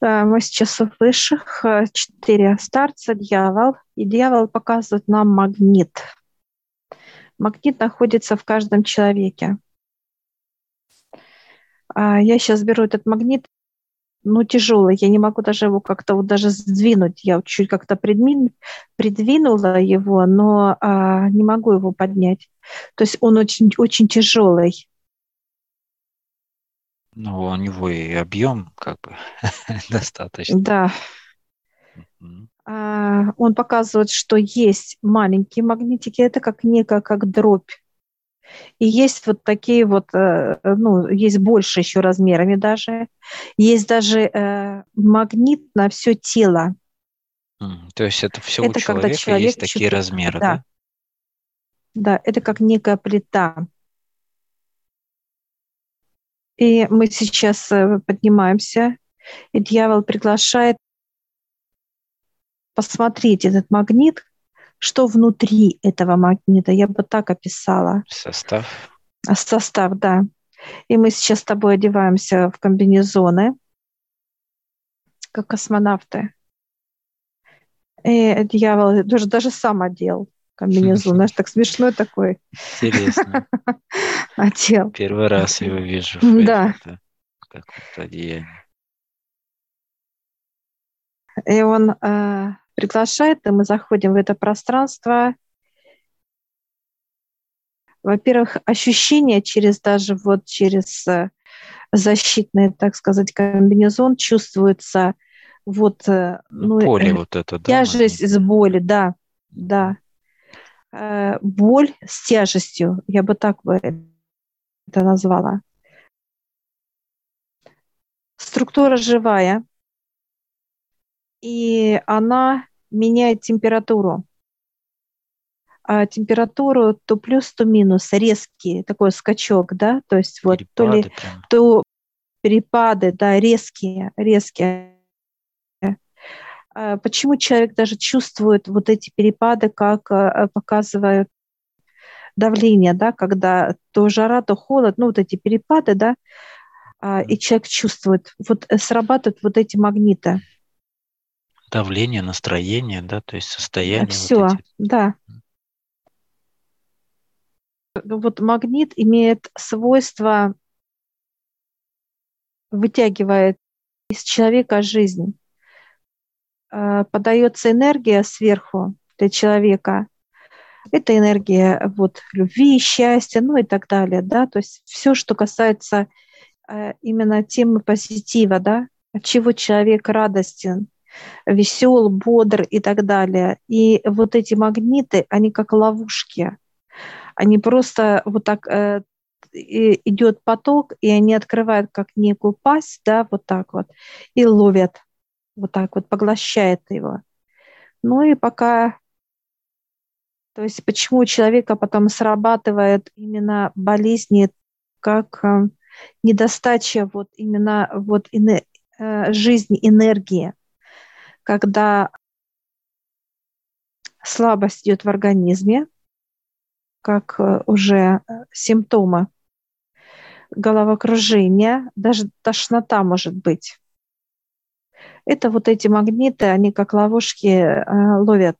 Э, мы сейчас в высших, э, четыре старца, дьявол, и дьявол показывает нам магнит. Магнит находится в каждом человеке. А я сейчас беру этот магнит, ну, тяжелый, я не могу даже его как-то вот даже сдвинуть. Я чуть как-то придвин, придвинула его, но а, не могу его поднять. То есть он очень, очень тяжелый. Ну, у него и объем как бы достаточно. Да. А, он показывает, что есть маленькие магнитики, это как некая как дробь. И есть вот такие вот, э, ну, есть больше еще размерами даже. Есть даже э, магнит на все тело. То есть это все это у человека когда человек есть такие размеры, да? Да, да это как некая плита. И мы сейчас э, поднимаемся, и дьявол приглашает посмотреть этот магнит, что внутри этого магнита. Я бы так описала. Состав. А, состав, да. И мы сейчас с тобой одеваемся в комбинезоны, как космонавты. И дьявол даже, даже сам одел комбинезон. Знаешь, так смешной такой. Интересно. Одел. Первый раз его вижу. Да. Каком-то одеянии. И он э, приглашает, и мы заходим в это пространство. Во-первых, ощущение через даже вот через э, защитный, так сказать, комбинезон чувствуется вот, э, ну, поле э, вот это, да? Тяжесть из боли, да, да. Э, боль с тяжестью, я бы так бы это назвала. Структура живая, и она меняет температуру. А температуру то плюс, то минус, резкий такой скачок, да, то есть вот перепады то ли прям. то перепады, да, резкие, резкие. А почему человек даже чувствует вот эти перепады, как э, показывают давление, да, когда то жара, то холод, ну вот эти перепады, да, а, и человек чувствует, вот э, срабатывают вот эти магниты. Давление, настроение, да, то есть состояние. Все, вот эти... да. Вот магнит имеет свойство вытягивает из человека жизнь. Э, подается энергия сверху для человека. Это энергия вот, любви, счастья, ну и так далее. Да? То есть все, что касается э, именно темы позитива, да? от чего человек радостен, весел, бодр и так далее. И вот эти магниты, они как ловушки. Они просто вот так э, идет поток, и они открывают как некую пасть, да, вот так вот, и ловят вот так вот поглощает его. Ну и пока, то есть почему у человека потом срабатывает именно болезни, как э, недостача вот именно вот ине, э, жизни, энергии, когда слабость идет в организме, как э, уже симптомы головокружения, даже тошнота может быть. Это вот эти магниты, они как ловушки э, ловят.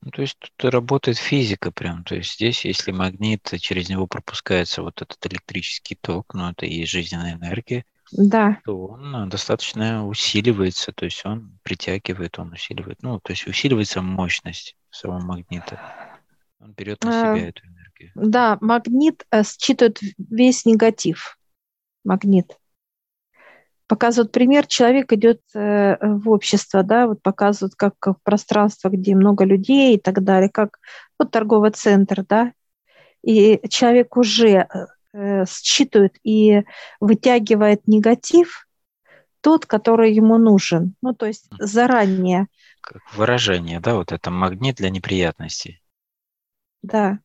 Ну, то есть тут работает физика прям. То есть здесь, если магнит, через него пропускается вот этот электрический ток, ну это и жизненная энергия, да. то он э, достаточно усиливается, то есть он притягивает, он усиливает, ну, то есть усиливается мощность самого магнита. Он берет на себя а, эту энергию. Да, магнит э, считывает весь негатив. Магнит показывают пример, человек идет э, в общество, да, вот показывают как в пространство, где много людей и так далее, как вот торговый центр, да, и человек уже э, считывает и вытягивает негатив, тот, который ему нужен, ну, то есть заранее. Как выражение, да, вот это магнит для неприятностей. Да.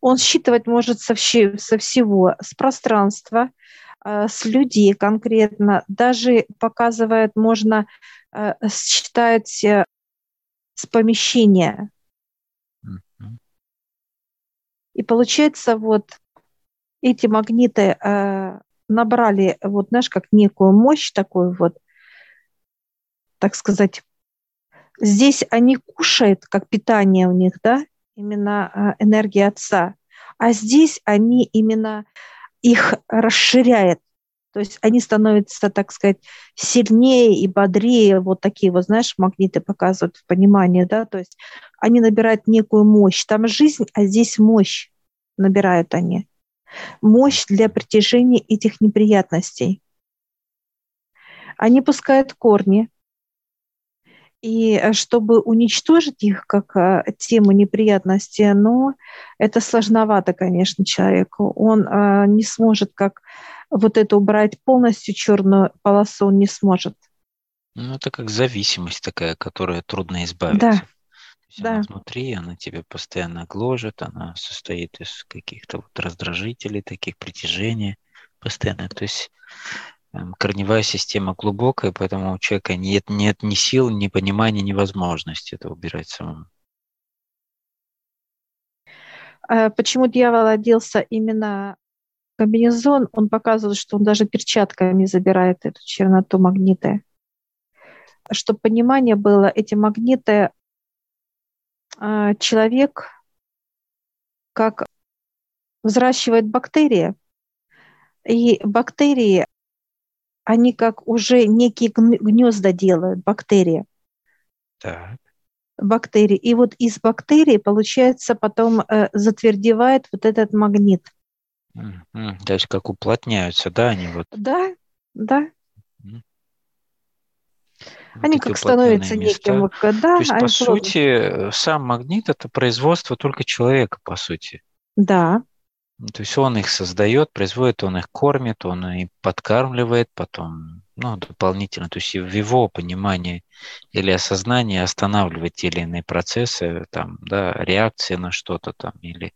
Он считывать может со, со всего, с пространства, Э, с людей конкретно, даже показывает, можно э, считать э, с помещения. И получается, вот эти магниты набрали, вот знаешь, как некую мощь такую вот, так сказать, здесь они кушают, как питание у них, да, именно энергия Отца, а здесь они именно их расширяют. То есть они становятся, так сказать, сильнее и бодрее, вот такие вот, знаешь, магниты показывают в понимании, да, то есть они набирают некую мощь. Там жизнь, а здесь мощь набирают они. Мощь для притяжения этих неприятностей. Они пускают корни, и э, чтобы уничтожить их как э, тему неприятности, но это сложновато, конечно, человеку. Он э, не сможет как вот это убрать полностью черную полосу, он не сможет. Ну, это как зависимость такая, которая трудно избавиться. Да. есть да. Она внутри, она тебя постоянно гложет, она состоит из каких-то вот раздражителей, таких притяжений постоянно. То есть Корневая система глубокая, поэтому у человека нет, нет ни сил, ни понимания, ни возможности это убирать самому. А почему дьявол оделся именно комбинезон? Он показывает, что он даже перчатками забирает эту черноту магниты. Чтобы понимание было, эти магниты а, человек как взращивает бактерии, и бактерии они как уже некие гнезда делают, бактерии. Так. Бактерии. И вот из бактерий, получается, потом э, затвердевает вот этот магнит. Mm-hmm. То есть как уплотняются, да, они вот? Да, да. Mm-hmm. Они как становятся места. неким, да. То есть, по сути, сам магнит – это производство только человека, по сути. Да. Ну, то есть он их создает, производит, он их кормит, он и подкармливает потом, ну, дополнительно. То есть в его понимании или осознании останавливать те или иные процессы, там, да, реакции на что-то там, или,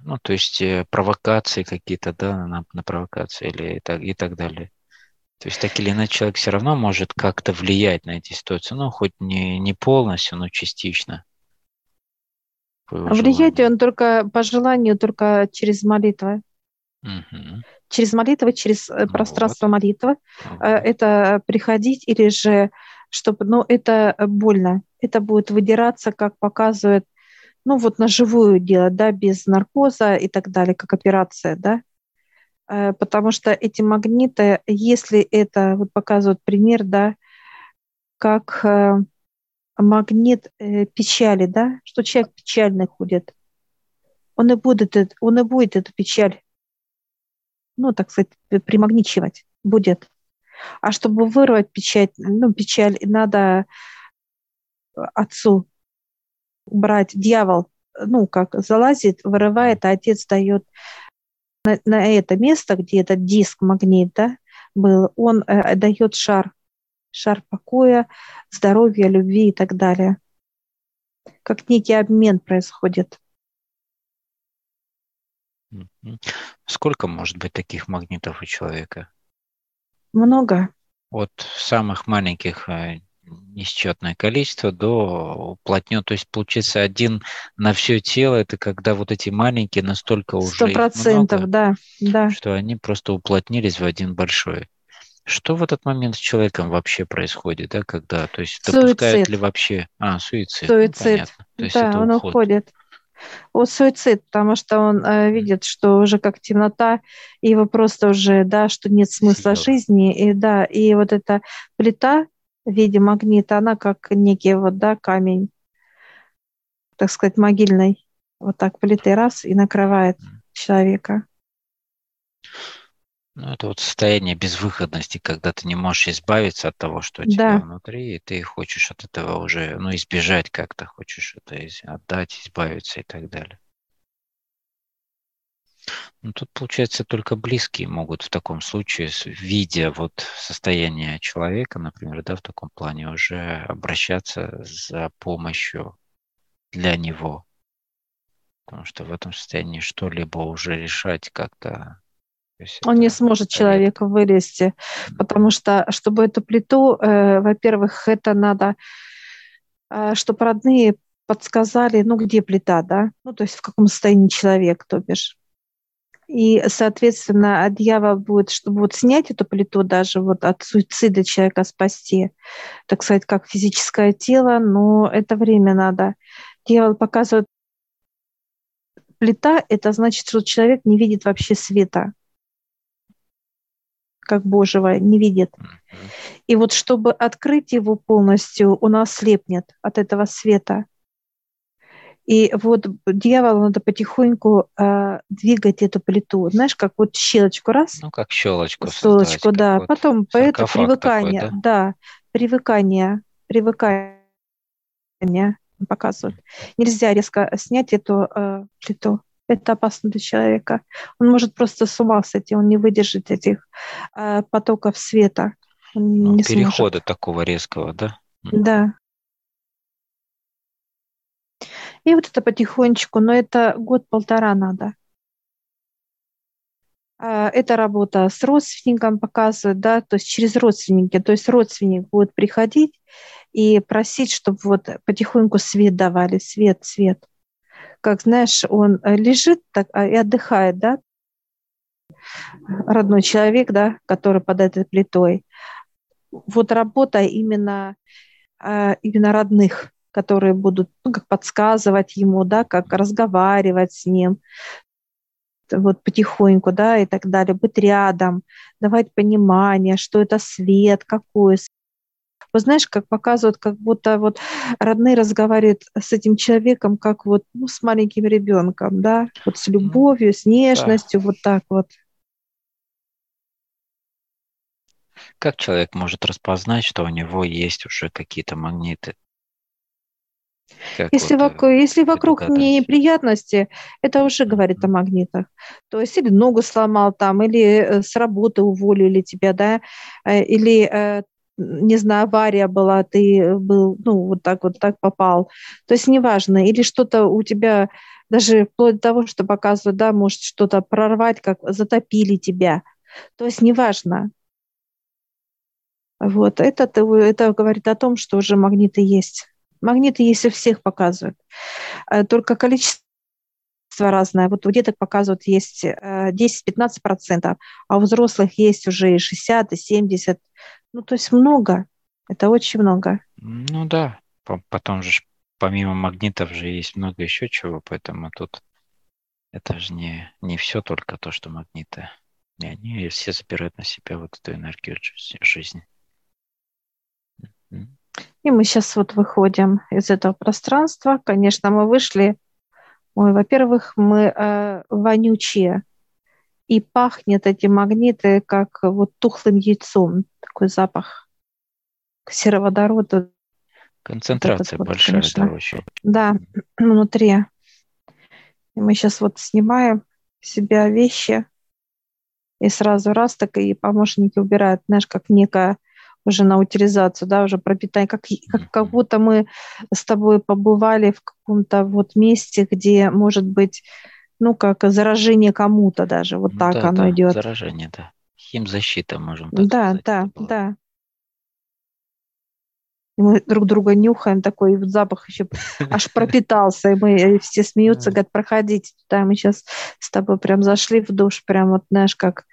ну, то есть э, провокации какие-то, да, на, на провокации или и так, и так далее. То есть так или иначе человек все равно может как-то влиять на эти ситуации, ну, хоть не, не полностью, но частично. Влиять он только по желанию, только через молитвы. Угу. Через молитвы, через ну пространство вот. молитвы. Угу. Это приходить или же, чтобы, ну, это больно. Это будет выдираться, как показывает, ну, вот на живую делать, да, без наркоза и так далее, как операция, да. Э, потому что эти магниты, если это, вот показывают пример, да, как магнит э, печали, да, что человек печальный ходит, он и будет, он и будет эту печаль, ну, так сказать, примагничивать будет. А чтобы вырвать печать, ну, печаль, надо отцу брать. Дьявол, ну, как залазит, вырывает, а отец дает на, на это место, где этот диск магнит, да, был, он э, дает шар шар покоя, здоровья, любви и так далее. Как некий обмен происходит. Сколько может быть таких магнитов у человека? Много. От самых маленьких э, несчетное количество до уплотнен. То есть получается один на все тело, это когда вот эти маленькие настолько уже Сто процентов, да, да. Что они просто уплотнились в один большой. Что в этот момент с человеком вообще происходит, да, когда, то есть суицид. допускает ли вообще, а, суицид, ну, суицид, ну, То есть да, это он уход. уходит. Вот суицид, потому что он э, видит, что уже как темнота, и его просто уже, да, что нет смысла Съел. жизни, и да, и вот эта плита в виде магнита, она как некий вот, да, камень, так сказать, могильный, вот так плиты раз и накрывает человека. Ну, это вот состояние безвыходности, когда ты не можешь избавиться от того, что у тебя да. внутри, и ты хочешь от этого уже, ну, избежать как-то, хочешь это отдать, избавиться и так далее. Ну, тут, получается, только близкие могут в таком случае, видя вот состояние человека, например, да, в таком плане, уже обращаться за помощью для него. Потому что в этом состоянии что-либо уже решать как-то он не сможет человека вылезти, потому что, чтобы эту плиту, э, во-первых, это надо, э, чтобы родные подсказали, ну, где плита, да, ну, то есть в каком состоянии человек, то бишь. И, соответственно, дьявол будет, чтобы вот снять эту плиту, даже вот от суицида человека спасти, так сказать, как физическое тело, но это время надо. Дьявол показывает, плита – это значит, что человек не видит вообще света, как Божьего, не видит. И вот чтобы открыть его полностью, он ослепнет от этого света – и вот дьяволу надо потихоньку э, двигать эту плиту. Знаешь, как вот щелочку раз. Ну, как щелочку. Щелочку, да. Вот Потом по это привыкание. Такой, да? да, привыкание. Привыкание показывают. Нельзя резко снять эту э, плиту. Это опасно для человека. Он может просто с ума сойти, он не выдержит этих э, потоков света. Ну, перехода сможет. такого резкого, да? Да. И вот это потихонечку, но это год-полтора надо. А, эта работа с родственником показывает, да, то есть через родственники, то есть родственник будет приходить и просить, чтобы вот потихоньку свет давали, свет, свет. Как знаешь, он лежит так а, и отдыхает, да, родной человек, да, который под этой плитой. Вот работа именно, а, именно родных, которые будут ну, как подсказывать ему, да, как разговаривать с ним, вот потихоньку, да, и так далее, быть рядом, давать понимание, что это свет, какой вот знаешь, как показывают, как будто вот родные разговаривают с этим человеком, как вот ну, с маленьким ребенком, да, вот с любовью, с нежностью, да. вот так вот. Как человек может распознать, что у него есть уже какие-то магниты? Как если, вот, вокруг, если вокруг неприятности, это уже говорит о магнитах. То есть или ногу сломал там, или э, с работы уволили тебя, да, э, или э, не знаю, авария была, ты был, ну, вот так вот так попал. То есть неважно, или что-то у тебя даже вплоть до того, что показывают, да, может что-то прорвать, как затопили тебя. То есть неважно. Вот, это, это говорит о том, что уже магниты есть. Магниты есть у всех показывают. Э, только количество разное. Вот у деток показывают есть 10-15%, э, а у взрослых есть уже и 60, и 70. Ну, то есть много. Это очень много. Ну да. Потом же помимо магнитов же есть много еще чего, поэтому тут это же не, не все только то, что магниты. И они все забирают на себя вот эту энергию жизни. И мы сейчас вот выходим из этого пространства. Конечно, мы вышли. Ой, во-первых, мы э, вонючие. И пахнет эти магниты, как вот тухлым яйцом. Такой запах сероводорода. Концентрация вот, большая, конечно. да, очень. Да, внутри. И мы сейчас вот снимаем себя вещи, и сразу раз так и помощники убирают, знаешь, как некая уже на утилизацию, да, уже пропитание, как, как, как будто мы с тобой побывали в каком-то вот месте, где, может быть, ну, как заражение кому-то даже, вот ну, так да, оно да, идет. заражение, да. Химзащита, можем так Да, сказать, да, да. И мы друг друга нюхаем, такой запах еще аж пропитался, и мы все смеются, говорят, проходите туда, мы сейчас с тобой прям зашли в душ, прям вот, знаешь, как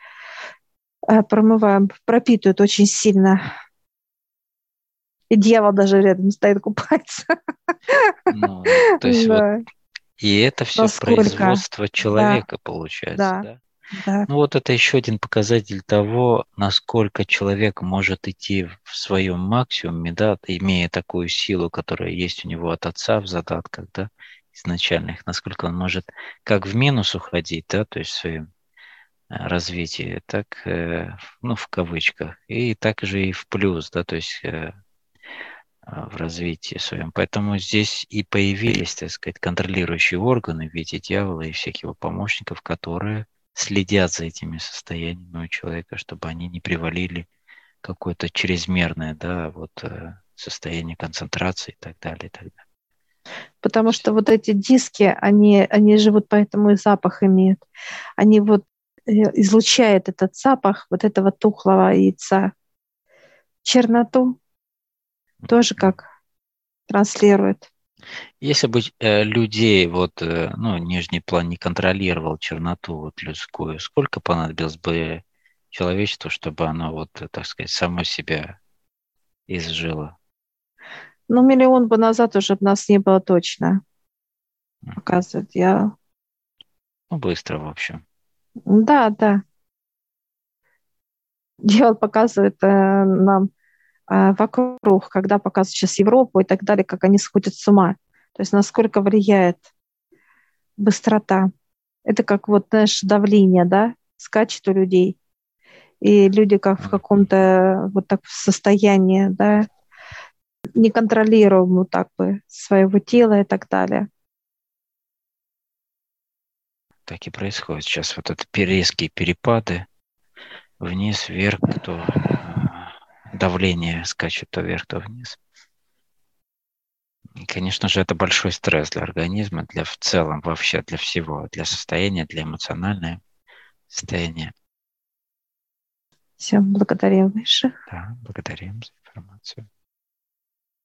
э, промываем, пропитывают очень сильно и дьявол даже рядом стоит купается. Ну, то есть да. вот, и это все Насколько? производство человека да. получается, да. да? Да. Ну вот это еще один показатель того, насколько человек может идти в своем максимуме, да, имея такую силу, которая есть у него от отца в задатках, да, изначальных, насколько он может как в минус уходить, да, то есть в своем э, развитии, так, э, ну, в кавычках, и также и в плюс, да, то есть э, в развитии своем. Поэтому здесь и появились, так сказать, контролирующие органы в виде дьявола и всех его помощников, которые следят за этими состояниями у человека, чтобы они не привалили какое-то чрезмерное, да, вот э, состояние концентрации и так далее, и так далее. Потому что вот эти диски, они, они живут, поэтому и запах имеют. Они вот э, излучают этот запах вот этого тухлого яйца, черноту, тоже как транслирует. Если бы э, людей, вот, э, ну, нижний план не контролировал черноту вот людскую, сколько понадобилось бы человечеству, чтобы оно, вот, э, так сказать, само себя изжило? Ну, миллион бы назад уже нас не было точно. Показывает, я... Ну, быстро, в общем. Да, да. Дьявол показывает э, нам вокруг, когда показывает сейчас Европу и так далее, как они сходят с ума. То есть насколько влияет быстрота. Это как вот, знаешь, давление, да, скачет у людей. И люди как в каком-то вот так состоянии, да, неконтролируемому так бы своего тела и так далее. Так и происходит сейчас. Вот это резкие перепады вниз, вверх, то давление скачет то вверх, то вниз. И, конечно же, это большой стресс для организма, для в целом вообще, для всего, для состояния, для эмоционального состояния. Все, благодарим выше. Да, благодарим за информацию.